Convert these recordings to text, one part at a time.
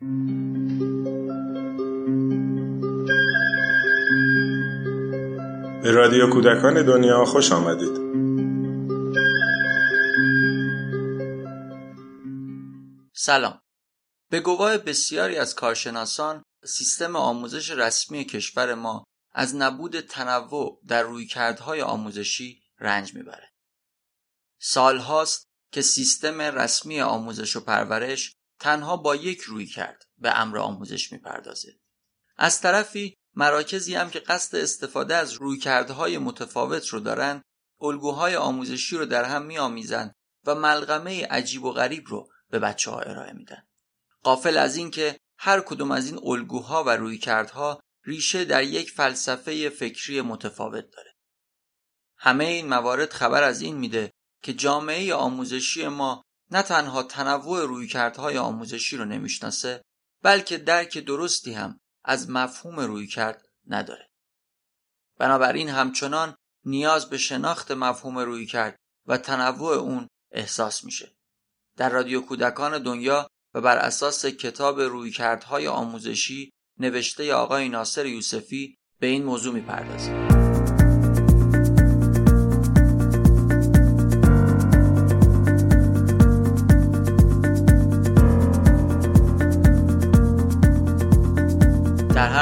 به رادیو کودکان دنیا خوش آمدید سلام به گواه بسیاری از کارشناسان سیستم آموزش رسمی کشور ما از نبود تنوع در رویکردهای آموزشی رنج می‌بره. سالهاست که سیستم رسمی آموزش و پرورش تنها با یک روی کرد به امر آموزش می‌پردازه. از طرفی مراکزی هم که قصد استفاده از رویکردهای متفاوت رو دارن الگوهای آموزشی رو در هم میآمیزند و ملغمه عجیب و غریب رو به بچه ها ارائه میدن. قافل از اینکه هر کدوم از این الگوها و رویکردها ریشه در یک فلسفه فکری متفاوت داره. همه این موارد خبر از این میده که جامعه آموزشی ما نه تنها تنوع رویکردهای آموزشی رو نمی‌شناسه بلکه درک درستی هم از مفهوم رویکرد نداره. بنابراین همچنان نیاز به شناخت مفهوم رویکرد و تنوع اون احساس میشه. در رادیو کودکان دنیا و بر اساس کتاب رویکردهای آموزشی نوشته آقای ناصر یوسفی به این موضوع می‌پردازیم.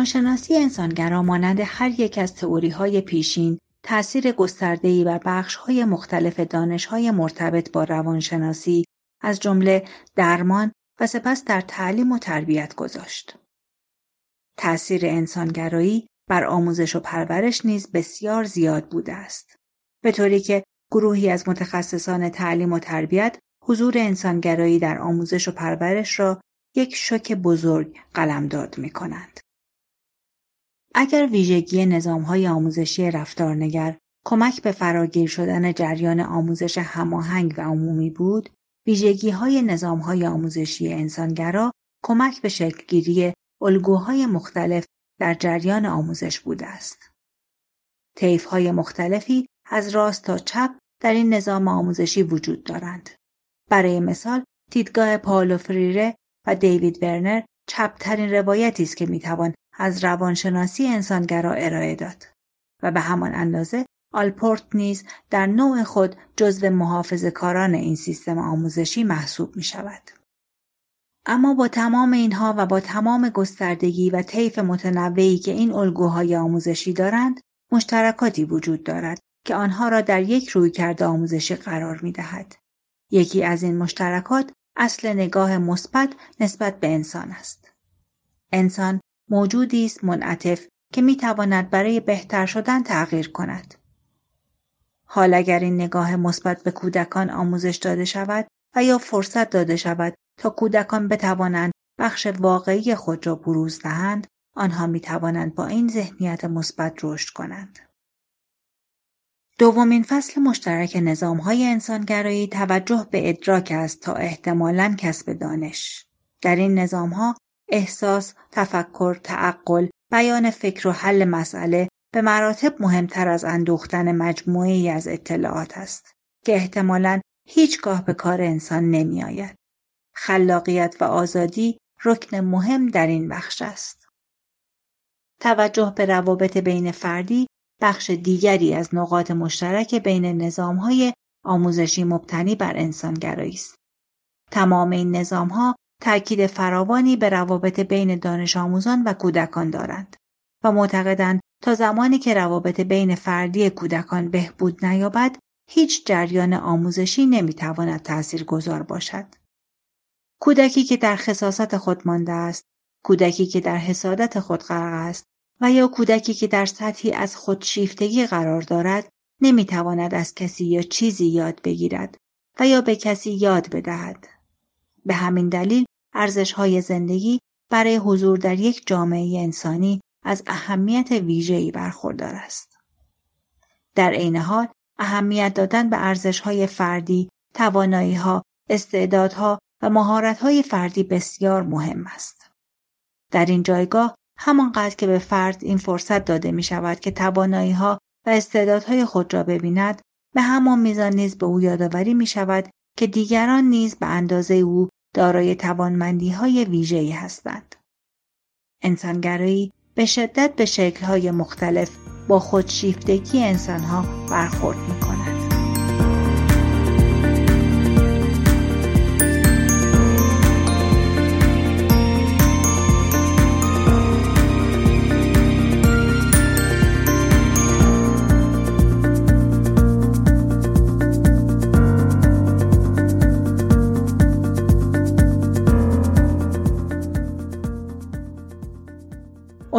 روانشناسی انسانگرا مانند هر یک از تئوری های پیشین تأثیر گسترده‌ای بر بخش‌های مختلف دانش‌های مرتبط با روانشناسی از جمله درمان و سپس در تعلیم و تربیت گذاشت. تأثیر انسانگرایی بر آموزش و پرورش نیز بسیار زیاد بوده است. به طوری که گروهی از متخصصان تعلیم و تربیت حضور انسانگرایی در آموزش و پرورش را یک شوک بزرگ قلمداد می کنند. اگر ویژگی نظامهای آموزشی رفتارنگر کمک به فراگیر شدن جریان آموزش هماهنگ و عمومی بود، ویژگی های آموزشی انسانگرا کمک به شکلگیری الگوهای مختلف در جریان آموزش بوده است. طیف های مختلفی از راست تا چپ در این نظام آموزشی وجود دارند. برای مثال دیدگاه پاولو فریره و دیوید ورنر چپترین روایتی است که می‌توان از روانشناسی انسانگرا ارائه داد و به همان اندازه آلپورت نیز در نوع خود جزو محافظ کاران این سیستم آموزشی محسوب می شود. اما با تمام اینها و با تمام گستردگی و طیف متنوعی که این الگوهای آموزشی دارند مشترکاتی وجود دارد که آنها را در یک رویکرد آموزشی قرار می دهد. یکی از این مشترکات اصل نگاه مثبت نسبت به انسان است. انسان موجودی است منعطف که می تواند برای بهتر شدن تغییر کند. حال اگر این نگاه مثبت به کودکان آموزش داده شود و یا فرصت داده شود تا کودکان بتوانند بخش واقعی خود را بروز دهند آنها می توانند با این ذهنیت مثبت رشد کنند. دومین فصل مشترک نظام های انسانگرایی توجه به ادراک است تا احتمالاً کسب دانش. در این نظام ها احساس، تفکر، تعقل، بیان فکر و حل مسئله به مراتب مهمتر از اندوختن مجموعی از اطلاعات است که احتمالاً هیچگاه به کار انسان نمی آید. خلاقیت و آزادی رکن مهم در این بخش است. توجه به روابط بین فردی بخش دیگری از نقاط مشترک بین نظامهای آموزشی مبتنی بر انسانگرایی است. تمام این نظامها تأکید فراوانی به روابط بین دانش آموزان و کودکان دارند و معتقدند تا زمانی که روابط بین فردی کودکان بهبود نیابد هیچ جریان آموزشی نمی‌تواند تأثیر گذار باشد. کودکی که در خصاصت خود مانده است کودکی که در حسادت خود غرق است و یا کودکی که در سطحی از خودشیفتگی قرار دارد نمی‌تواند از کسی یا چیزی یاد بگیرد و یا به کسی یاد بدهد. به همین دلیل ارزش های زندگی برای حضور در یک جامعه انسانی از اهمیت ویژه‌ای برخوردار است. در عین حال اهمیت دادن به ارزش های فردی، توانایی ها، استعدادها و مهارت های فردی بسیار مهم است. در این جایگاه همانقدر که به فرد این فرصت داده می شود که توانایی ها و استعدادهای خود را ببیند به همان میزان نیز به او یادآوری می شود که دیگران نیز به اندازه او دارای توانمندی های ویژه‌ای هستند. انسانگرایی به شدت به شکل‌های مختلف با خودشیفتگی انسانها برخورد می‌کند.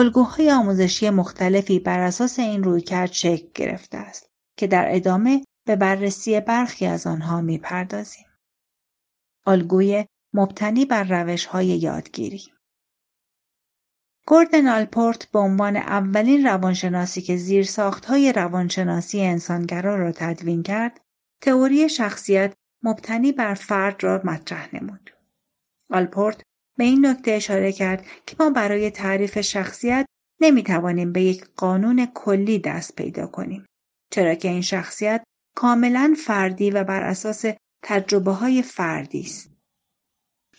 الگوهای آموزشی مختلفی بر اساس این رویکرد شکل گرفته است که در ادامه به بررسی برخی از آنها می‌پردازیم. الگوی مبتنی بر روش های یادگیری گوردن آلپورت به عنوان اولین روانشناسی که زیر های روانشناسی انسانگرا را تدوین کرد، تئوری شخصیت مبتنی بر فرد را مطرح نمود. آلپورت به این نکته اشاره کرد که ما برای تعریف شخصیت نمی توانیم به یک قانون کلی دست پیدا کنیم. چرا که این شخصیت کاملا فردی و بر اساس تجربه های فردی است.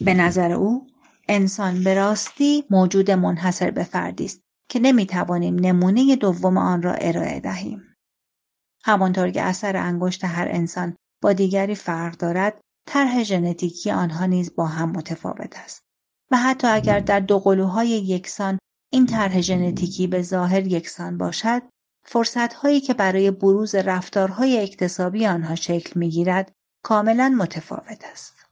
به نظر او انسان به راستی موجود منحصر به فردی است که نمی توانیم نمونه دوم آن را ارائه دهیم. همانطور که اثر انگشت هر انسان با دیگری فرق دارد، طرح ژنتیکی آنها نیز با هم متفاوت است. و حتی اگر در دو قلوهای یکسان این طرح ژنتیکی به ظاهر یکسان باشد فرصتهایی که برای بروز رفتارهای اکتسابی آنها شکل می‌گیرد کاملا متفاوت است.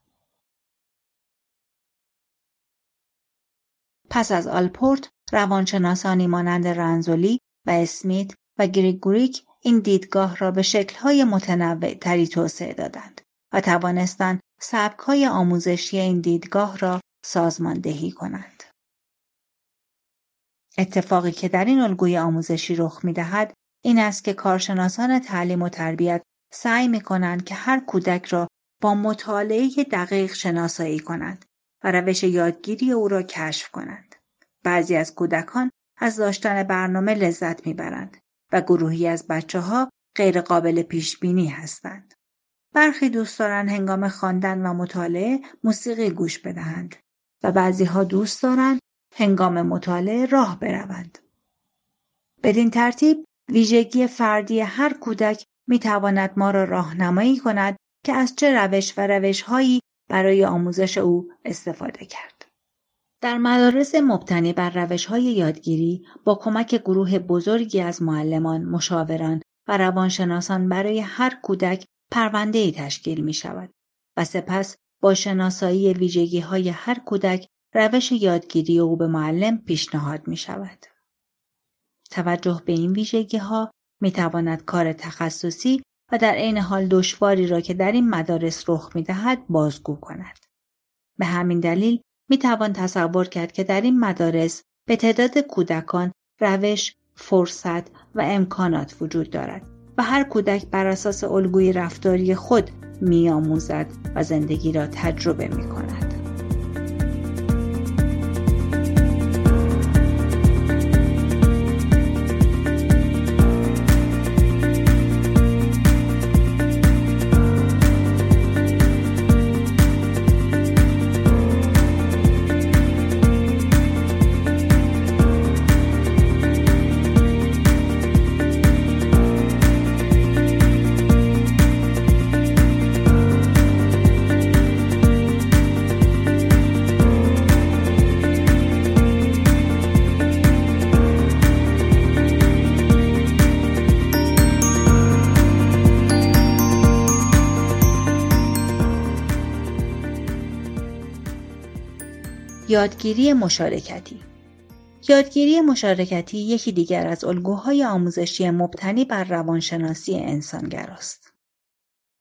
پس از آلپورت روانشناسانی مانند رنزولی و اسمیت و گریگوریک این دیدگاه را به شکلهای متنوع تری توسعه دادند و توانستند سبکهای آموزشی این دیدگاه را سازماندهی کنند. اتفاقی که در این الگوی آموزشی رخ می دهد این است که کارشناسان تعلیم و تربیت سعی می کنند که هر کودک را با مطالعه دقیق شناسایی کنند و روش یادگیری او را کشف کنند. بعضی از کودکان از داشتن برنامه لذت می‌برند و گروهی از بچه ها غیر قابل پیش بینی هستند. برخی دوست دارند هنگام خواندن و مطالعه موسیقی گوش بدهند و بعضیها دوست دارند هنگام مطالعه راه بروند. بدین ترتیب ویژگی فردی هر کودک می تواند ما را راهنمایی کند که از چه روش و روشهایی برای آموزش او استفاده کرد. در مدارس مبتنی بر روش های یادگیری با کمک گروه بزرگی از معلمان، مشاوران و روانشناسان برای هر کودک پرونده تشکیل می شود و سپس با شناسایی ویژگی های هر کودک روش یادگیری او به معلم پیشنهاد می شود. توجه به این ویژگی ها می تواند کار تخصصی و در عین حال دشواری را که در این مدارس رخ می دهد بازگو کند. به همین دلیل می توان تصور کرد که در این مدارس به تعداد کودکان روش، فرصت و امکانات وجود دارد و هر کودک بر اساس الگوی رفتاری خود میآموزد و زندگی را تجربه می کند. یادگیری مشارکتی یادگیری مشارکتی یکی دیگر از الگوهای آموزشی مبتنی بر روانشناسی انسانگراست.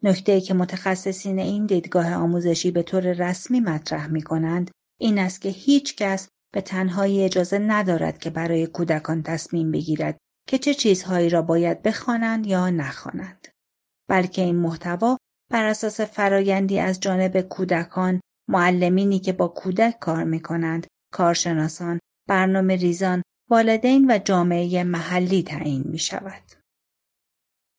نکته که متخصصین این دیدگاه آموزشی به طور رسمی مطرح می کنند این است که هیچ کس به تنهایی اجازه ندارد که برای کودکان تصمیم بگیرد که چه چیزهایی را باید بخوانند یا نخوانند. بلکه این محتوا بر اساس فرایندی از جانب کودکان، معلمینی که با کودک کار می کنند، کارشناسان، برنامه ریزان، والدین و جامعه محلی تعیین می شود.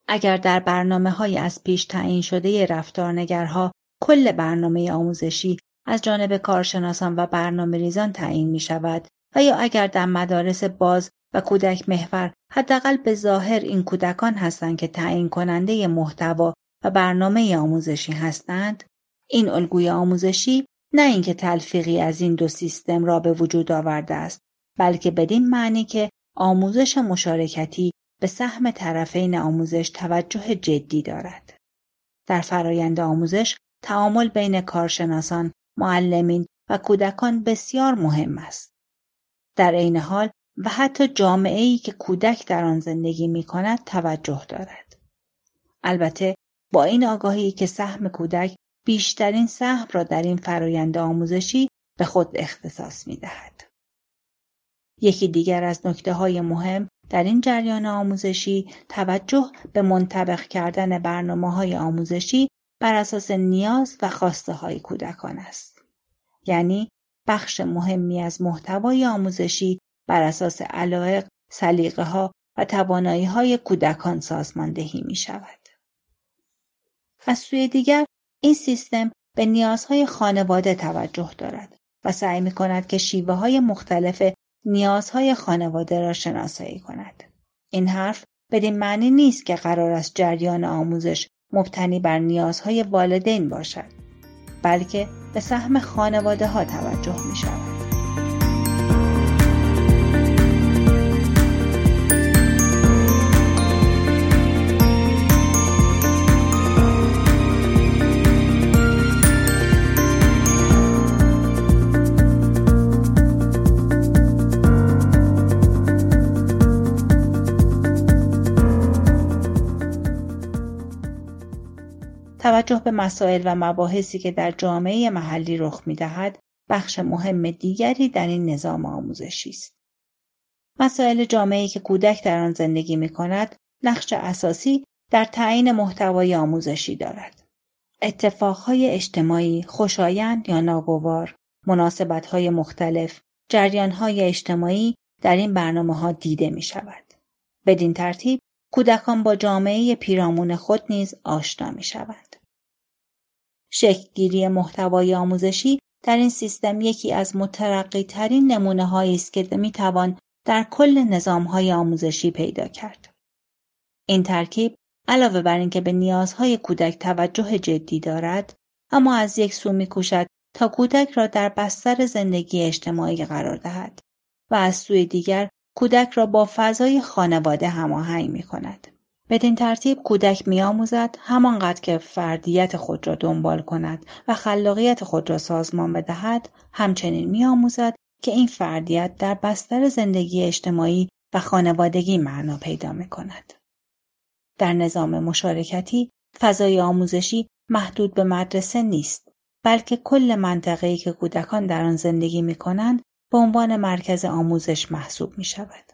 اگر در برنامه های از پیش تعیین شده رفتارنگرها کل برنامه آموزشی از جانب کارشناسان و برنامه ریزان تعیین می شود و یا اگر در مدارس باز و کودک محور حداقل به ظاهر این کودکان هستند که تعیین کننده محتوا و برنامه آموزشی هستند این الگوی آموزشی نه اینکه تلفیقی از این دو سیستم را به وجود آورده است بلکه بدین معنی که آموزش مشارکتی به سهم طرفین آموزش توجه جدی دارد. در فرایند آموزش تعامل بین کارشناسان معلمین و کودکان بسیار مهم است. در عین حال و حتی جامعه ای که کودک در آن زندگی می کند توجه دارد. البته با این آگاهی که سهم کودک بیشترین سهم را در این فرایند آموزشی به خود اختصاص می دهد. یکی دیگر از نکته های مهم در این جریان آموزشی توجه به منطبق کردن برنامه های آموزشی بر اساس نیاز و خواسته های کودکان است. یعنی بخش مهمی از محتوای آموزشی بر اساس علایق، سلیقه ها و توانایی های کودکان سازماندهی می شود. از سوی دیگر این سیستم به نیازهای خانواده توجه دارد و سعی می کند که شیوه های مختلف نیازهای خانواده را شناسایی کند. این حرف بدین معنی نیست که قرار است جریان آموزش مبتنی بر نیازهای والدین باشد بلکه به سهم خانواده ها توجه می شود. به مسائل و مباحثی که در جامعه محلی رخ دهد بخش مهم دیگری در این نظام آموزشی است. مسائل جامعه‌ای که کودک در آن زندگی می کند نقش اساسی در تعیین محتوای آموزشی دارد. اتفاقهای اجتماعی خوشایند یا ناگوار، مناسبتهای مختلف، جریانهای اجتماعی در این برنامه ها دیده می شود. بدین ترتیب کودکان با جامعه پیرامون خود نیز آشنا می شوند. شکلگیری محتوای آموزشی در این سیستم یکی از مترقی ترین نمونه هایی است که می توان در کل نظام های آموزشی پیدا کرد. این ترکیب علاوه بر اینکه به نیازهای کودک توجه جدی دارد اما از یک سو میکوشد تا کودک را در بستر زندگی اجتماعی قرار دهد و از سوی دیگر کودک را با فضای خانواده هماهنگ می کند. بدین ترتیب کودک میآموزد همانقدر که فردیت خود را دنبال کند و خلاقیت خود را سازمان بدهد همچنین میآموزد که این فردیت در بستر زندگی اجتماعی و خانوادگی معنا پیدا می کند. در نظام مشارکتی فضای آموزشی محدود به مدرسه نیست بلکه کل منطقه‌ای که کودکان در آن زندگی می کنند به عنوان مرکز آموزش محسوب می شود.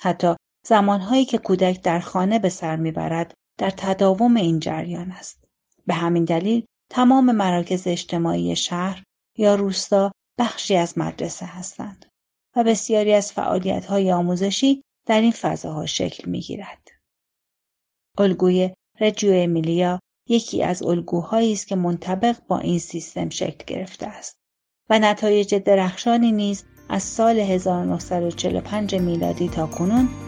حتی زمانهایی که کودک در خانه به سر می‌برد در تداوم این جریان است. به همین دلیل تمام مراکز اجتماعی شهر یا روستا بخشی از مدرسه هستند و بسیاری از فعالیت های آموزشی در این فضاها شکل می گیرد. الگوی رجیو امیلیا یکی از الگوهایی است که منطبق با این سیستم شکل گرفته است و نتایج درخشانی نیز از سال 1945 میلادی تا کنون